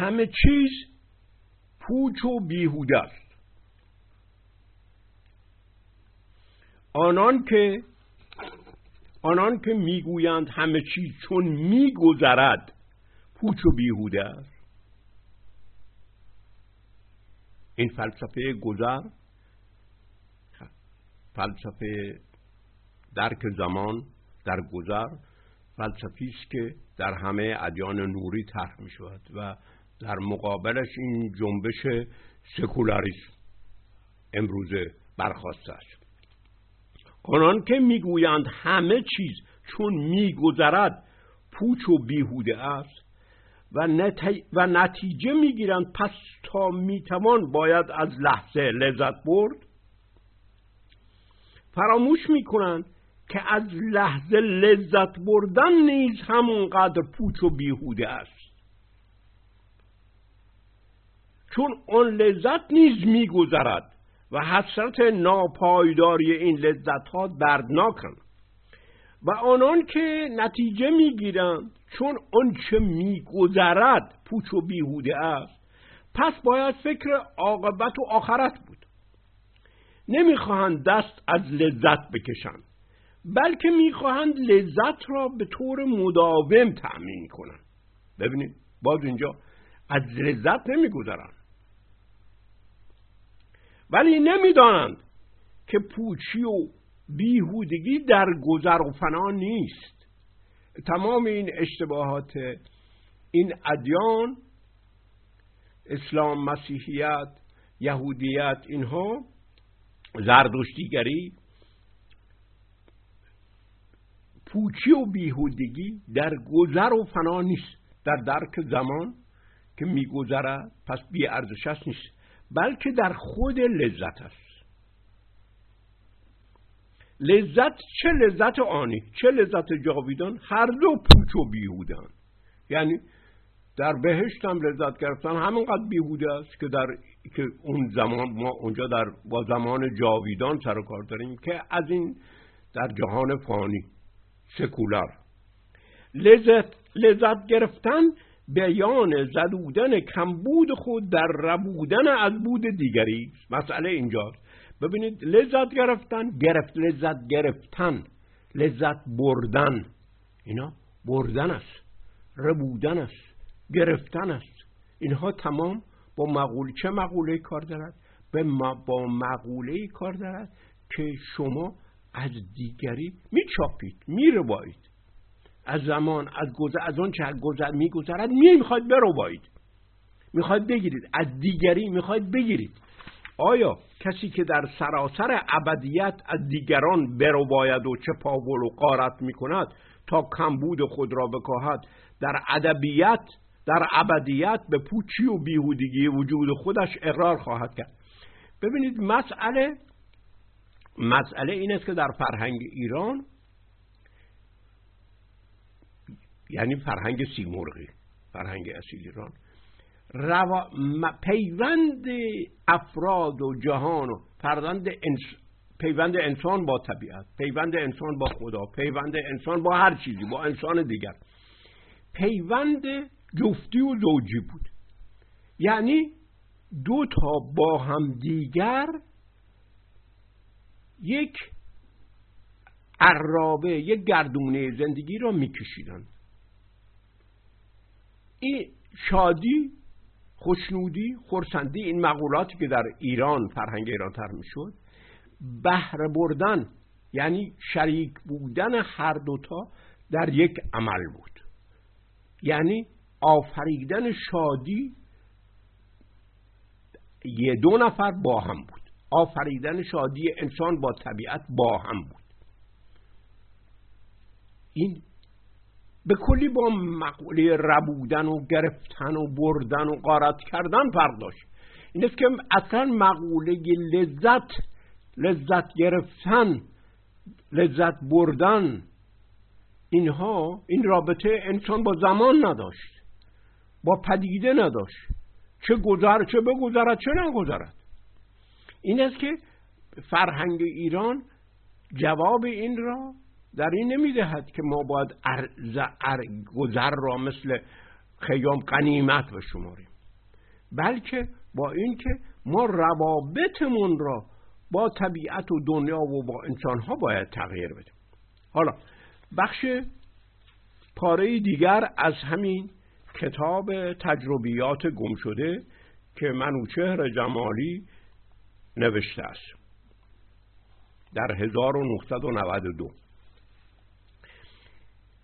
همه چیز پوچ و بیهوده است. آنان که آنان که می‌گویند همه چیز چون میگذرد پوچ و بیهوده است. این فلسفه گذر فلسفه درک زمان در گذر فلسفی است که در همه ادیان نوری طرح می شود و در مقابلش این جنبش سکولاریسم امروزه برخواسته است. آنان که می‌گویند همه چیز چون میگذرد پوچ و بیهوده است و, و نتیجه می‌گیرند پس تا می‌توان باید از لحظه لذت برد. فراموش می‌کنند که از لحظه لذت بردن نیز همونقدر پوچ و بیهوده است. چون آن لذت نیز میگذرد و حسرت ناپایداری این لذت ها دردناکند و آنان که نتیجه می‌گیرند چون آنچه میگذرد پوچ و بیهوده است پس باید فکر عاقبت و آخرت بود. نمی‌خواهند دست از لذت بکشند بلکه می‌خواهند لذت را به طور مداوم تأمین کنند. ببینید باز اینجا از لذت نمیگذرند. ولی نمی‌دانند که پوچی و بیهودگی در گذر و فنا نیست. تمام این اشتباهات این ادیان اسلام مسیحیت یهودیت اینها زردشتیگری پوچی و بیهودگی در گذر و فنا نیست. در درک زمان که میگذرد پس بی ارزش نیست. بلکه در خود لذت است. لذت چه لذت آنی؟ چه لذت جاویدان؟ هر دو پوچ و بیهودن یعنی در بهشت هم لذت گرفتن همینقدر بیهوده است که در که اون زمان ما اونجا در با زمان جاویدان سر و کار داریم که از این در جهان فانی سکولار. لذت لذت گرفتن بیان زدودن کمبود خود در ربودن از بود دیگری. مسئله اینجاست. ببینید لذت گرفتن گرفت لذت گرفتن لذت بردن. اینا بردن است ربودن است گرفتن است. اینها تمام با مقول چه مقوله کار دارد؟ به با مقوله کار دارد که شما از دیگری میچاپید میربایید. از زمان از گذر از اون چه گذر میگذرد می می‌خواید بایید می‌خواید بگیرید. از دیگری می‌خواید بگیرید. آیا کسی که در سراسر ابدیت از دیگران باید و چه پاول و قارت می‌کند تا کمبود خود را بکاهد در ادبیت در ابدیت به پوچی و بیهودگی وجود خودش اقرار خواهد کرد؟ ببینید مسئله مسئله این است که در فرهنگ ایران یعنی فرهنگ سیمرغی فرهنگ اصیل ایران. روا... پیوند افراد و جهان و پیوند, پیوند انسان با طبیعت پیوند انسان با خدا پیوند انسان با هر چیزی با انسان دیگر. پیوند جفتی و زوجی بود. یعنی دو تا با هم دیگر یک عرابه یک گردونه زندگی را میکشیدند. این شادی خوشنودی خورسندی این مقولاتی که در ایران فرهنگ ایران تر می‌شد بهره بردن یعنی شریک بودن هر دوتا در یک عمل بود. یعنی آفریدن شادی یه دو نفر با هم بود. آفریدن شادی انسان با طبیعت با هم بود. این به کلی با مقوله ربودن و گرفتن و بردن و قارت کردن فرق داشت. این است که اصلا مقوله لذت لذت گرفتن لذت بردن اینها این رابطه انسان با زمان نداشت با پدیده نداشت. چه گذر چه بگذرد چه نگذرد. این است که فرهنگ ایران جواب این را در این نمی‌دهد که ما باید گذر را مثل خیام قنیمت بشماریم. بلکه با اینکه ما روابطمون را با طبیعت و دنیا و با انسانها باید تغییر بدیم. حالا بخش پاره دیگر از همین کتاب تجربیات گم شده که منوچهر جمالی نوشته است. در 1992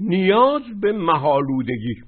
نیاز به محالودگی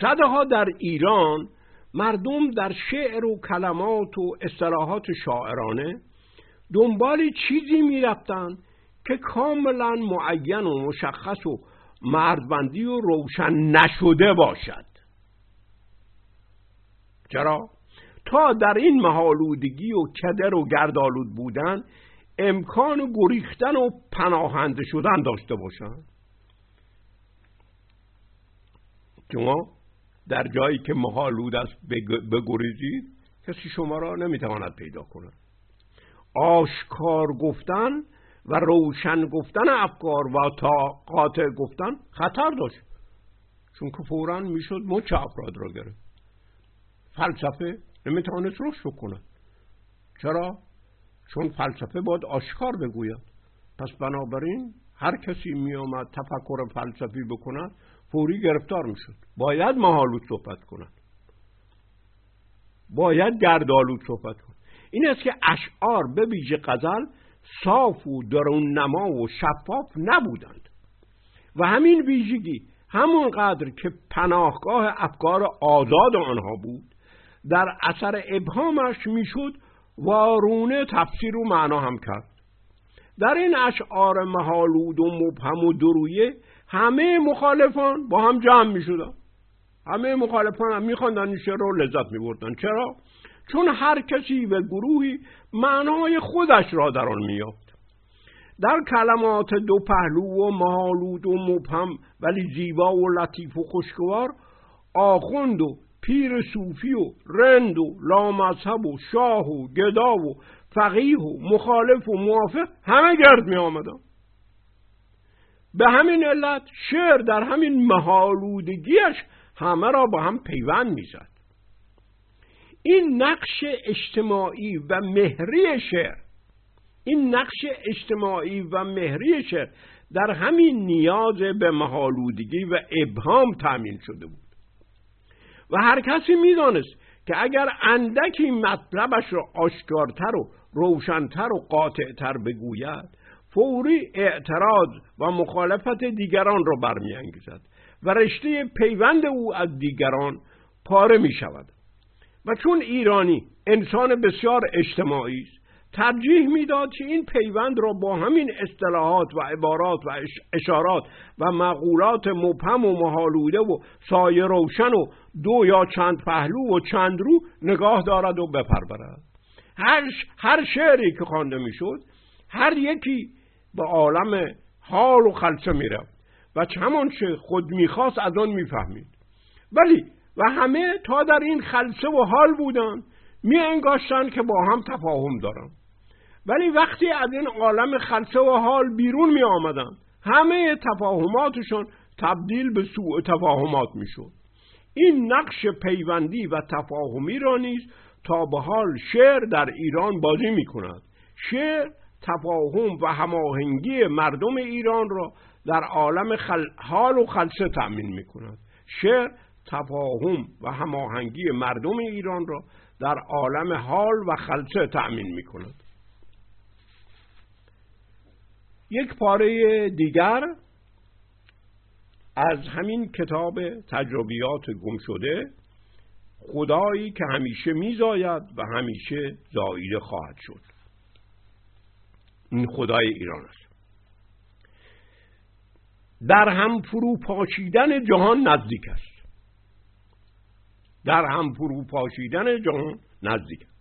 صدها در ایران مردم در شعر و کلمات و اصطلاحات شاعرانه دنبال چیزی می‌رفتند که کاملا معین و مشخص و مردبندی و روشن نشده باشد چرا؟ تا در این محالودگی و کدر و گردالود بودن امکان گریختن و پناهنده شدن داشته باشند شما در جایی که محالود است بگریزید کسی شما را نمی‌تواند پیدا کند. آشکار گفتن و روشن گفتن افکار و تا قاطع گفتن خطر داشت. چون که فورا می‌شد مچ افراد را گرفت. فلسفه نمی‌توانست رشد کند چرا؟ چون فلسفه باید آشکار بگوید. پس بنابراین هر کسی میآمد تفکر فلسفی بکند فوری گرفتار می‌شد. باید محالود صحبت کند. باید گردالود صحبت کند. این است که اشعار به ویژه غزل صاف و درون نما و شفاف نبودند. و همین ویژگی همونقدر که پناهگاه افکار آزاد آنها بود در اثر ابهامش می‌شد وارونه تفسیر و معنا هم کرد. در این اشعار محالود و مبهم و درویه همه مخالفان با هم جمع می شدن. همه مخالفان هم می این شعر رو لذت می بردن چرا؟ چون هر کسی و گروهی معنای خودش را در آن میافت در کلمات دو پهلو و محالود و مبهم ولی زیبا و لطیف و خوشگوار آخوند و پیر صوفی و رند و لامذهب و شاه و گدا و فقیه و مخالف و موافق همه گرد می آمدن. به همین علت شعر در همین مهالودگیش همه را با هم پیوند می‌زد این نقش اجتماعی و مهری شعر این نقش اجتماعی و مهری شعر در همین نیاز به مهالودگی و ابهام تأمین شده بود. و هر کسی می‌دانست که اگر اندکی مطلبش را آشکارتر و روشنتر و قاطعتر بگوید فوری اعتراض و مخالفت دیگران را برمیانگیزد و رشته پیوند او از دیگران پاره می شود و چون ایرانی انسان بسیار اجتماعی است ترجیح می‌داد که این پیوند را با همین اصطلاحات و عبارات و اشارات و مقولات مبهم و محالوده و سایه روشن و دو یا چند پهلو و چند رو نگاه دارد و بپرورد. هر, هر شعری که خوانده می‌شد هر یکی به عالم حال و خلصه می‌رفت و چمان چه خود می‌خواست از آن می‌فهمید. ولی و همه تا در این خلصه و حال بودند می انگاشتن که با هم تفاهم دارن ولی وقتی از این عالم خلصه و حال بیرون می آمدن همه تفاهماتشون تبدیل به سوء تفاهمات می شد این نقش پیوندی و تفاهمی را نیز تا به حال شعر در ایران بازی می کند شعر تفاهم و هماهنگی مردم ایران را در عالم خل... حال و خلصه تأمین می کند شعر تفاهم و هماهنگی مردم ایران را در عالم حال و خلصه تأمین می کند یک پاره دیگر از همین کتاب تجربیات گم شده خدایی که همیشه میزاید و همیشه زاییده خواهد شد. این خدای ایران است. در هم فرو پاشیدن جهان نزدیک است. در هم فرو پاشیدن جهان نزدیک است.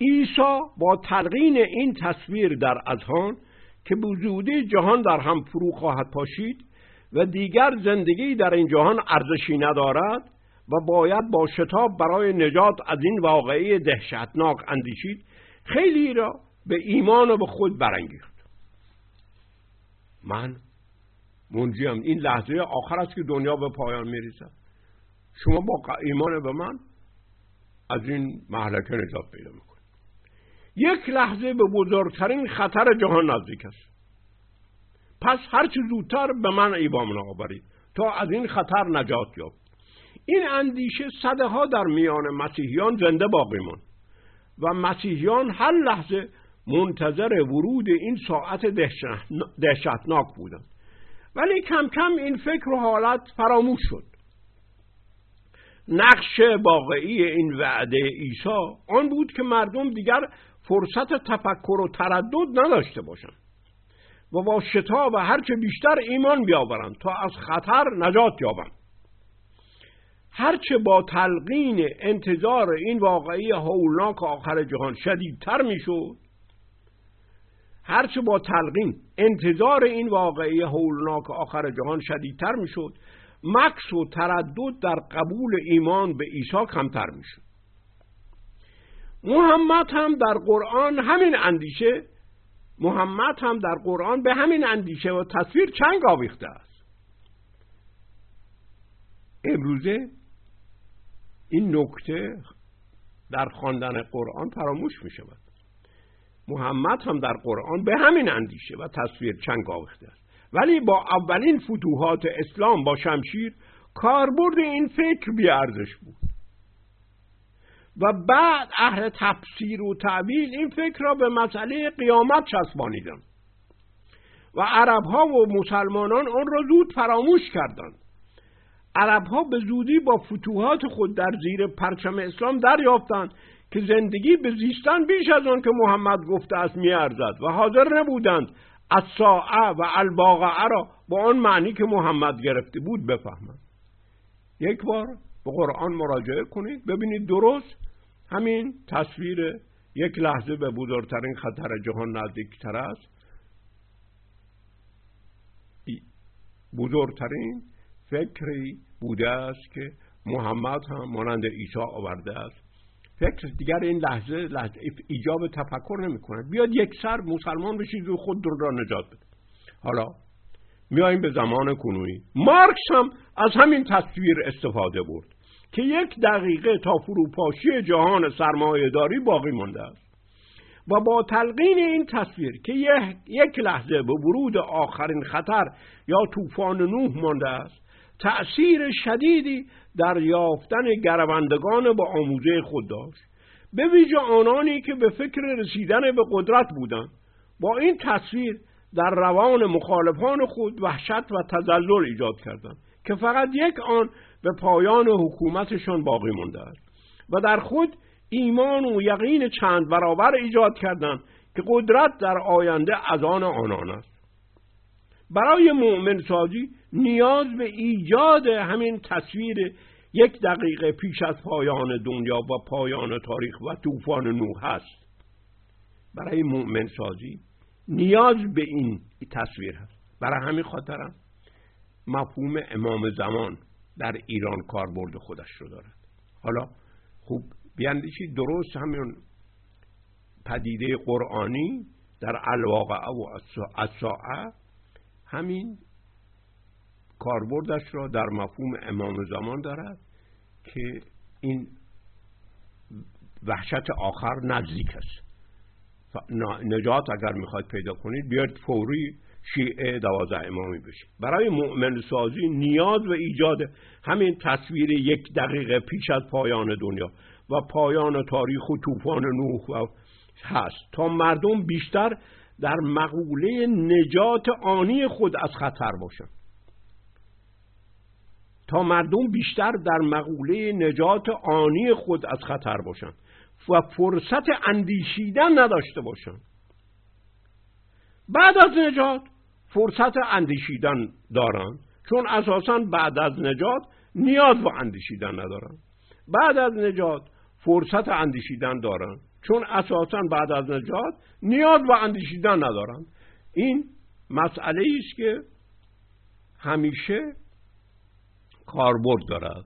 عیسی با تلقین این تصویر در اذهان که بزودی جهان در هم فرو خواهد پاشید و دیگر زندگی در این جهان ارزشی ندارد و باید با شتاب برای نجات از این واقعی دهشتناک اندیشید. خیلی را به ایمان و به خود برانگیخت. من منجیم. این لحظه آخر است که دنیا به پایان میریزد شما با ایمان به من از این محلکه نجات پیدا می‌کنید. یک لحظه به بزرگترین خطر جهان نزدیک است. پس هرچی زودتر به من ایمان آورید تا از این خطر نجات یاب این اندیشه صده ها در میان مسیحیان زنده باقی ماند و مسیحیان هر لحظه منتظر ورود این ساعت دهشتناک بودند. ولی کم کم این فکر و حالت فراموش شد. نقش واقعی این وعده عیسی آن بود که مردم دیگر فرصت تفکر و تردد نداشته باشند. و با شتاب هرچه بیشتر ایمان بیاورند تا از خطر نجات یابند. هرچه با تلقین انتظار این واقعی هولناک آخر جهان شدیدتر می‌شد هرچه با تلقین انتظار این واقعی هولناک آخر جهان شدیدتر می‌شد مکس و تردد در قبول ایمان به عیسی کمتر می‌شد. محمد هم در قرآن همین اندیشه محمد هم در قرآن به همین اندیشه و تصویر چنگ آویخته است. امروزه این نکته در خواندن قرآن فراموش می شود. محمد هم در قرآن به همین اندیشه و تصویر چنگ آویخته است. ولی با اولین فتوحات اسلام با شمشیر کاربرد این فکر بیارزش بود. و بعد اهل تفسیر و تعبیل این فکر را به مسئله قیامت چسبانیدند و عرب ها و مسلمانان آن را زود فراموش کردند. عرب ها به زودی با فتوحات خود در زیر پرچم اسلام دریافتند که زندگی به زیستن بیش از آن که محمد گفته است میارزد و حاضر نبودند از ساعه و الباقعه را با آن معنی که محمد گرفته بود بفهمند. یک بار به قرآن مراجعه کنید. ببینید درست همین تصویر یک لحظه به بزرگترین خطر جهان نزدیکتر است. بزرگترین فکری بوده است که محمد هم مانند عیسی آورده است. فکر دیگر این لحظه, لحظه ایجاب تفکر نمی کند بیاد یک سر مسلمان بشید و خود را نجات بده. حالا میاییم به زمان کنونی. مارکس هم از همین تصویر استفاده برد که یک دقیقه تا فروپاشی جهان داری باقی مانده است. و با تلقین این تصویر که یک لحظه به ورود آخرین خطر یا طوفان نوح مانده است تأثیر شدیدی در یافتن گروندگان با آموزه خود داشت. به ویژه آنانی که به فکر رسیدن به قدرت بودند. با این تصویر در روان مخالفان خود وحشت و تزلزل ایجاد کردند که فقط یک آن به پایان حکومتشان باقی مانده است. و در خود ایمان و یقین چند برابر ایجاد کردند که قدرت در آینده از آن آنان است. برای مؤمن سازی نیاز به ایجاد همین تصویر یک دقیقه پیش از پایان دنیا و پایان تاریخ و طوفان نوح هست برای مؤمن سازی نیاز به این تصویر هست. برای همین خاطرم مفهوم امام زمان در ایران کاربرد خودش رو دارد. حالا خوب بیاندیشید درست همین پدیده قرآنی در الواقع و الساعه همین کاربردش را در مفهوم امام زمان دارد که این وحشت آخر نزدیک است. نجات اگر می‌خواید پیدا کنید بیاید فوری شیعه دوازده امامی بشید برای مؤمن سازی نیاز به ایجاد همین تصویر یک دقیقه پیش از پایان دنیا و پایان تاریخ و طوفان نوح هست. تا مردم بیشتر در مقوله نجات آنی خود از خطر باشند. تا مردم بیشتر در مقوله نجات آنی خود از خطر باشند. و فرصت اندیشیدن نداشته باشند بعد از نجات فرصت اندیشیدن دارند چون اساسا بعد از نجات نیاز به اندیشیدن ندارند بعد از نجات فرصت اندیشیدن دارند چون اساسا بعد از نجات نیاز به اندیشیدن ندارند این مسئله است که همیشه کاربرد دارد.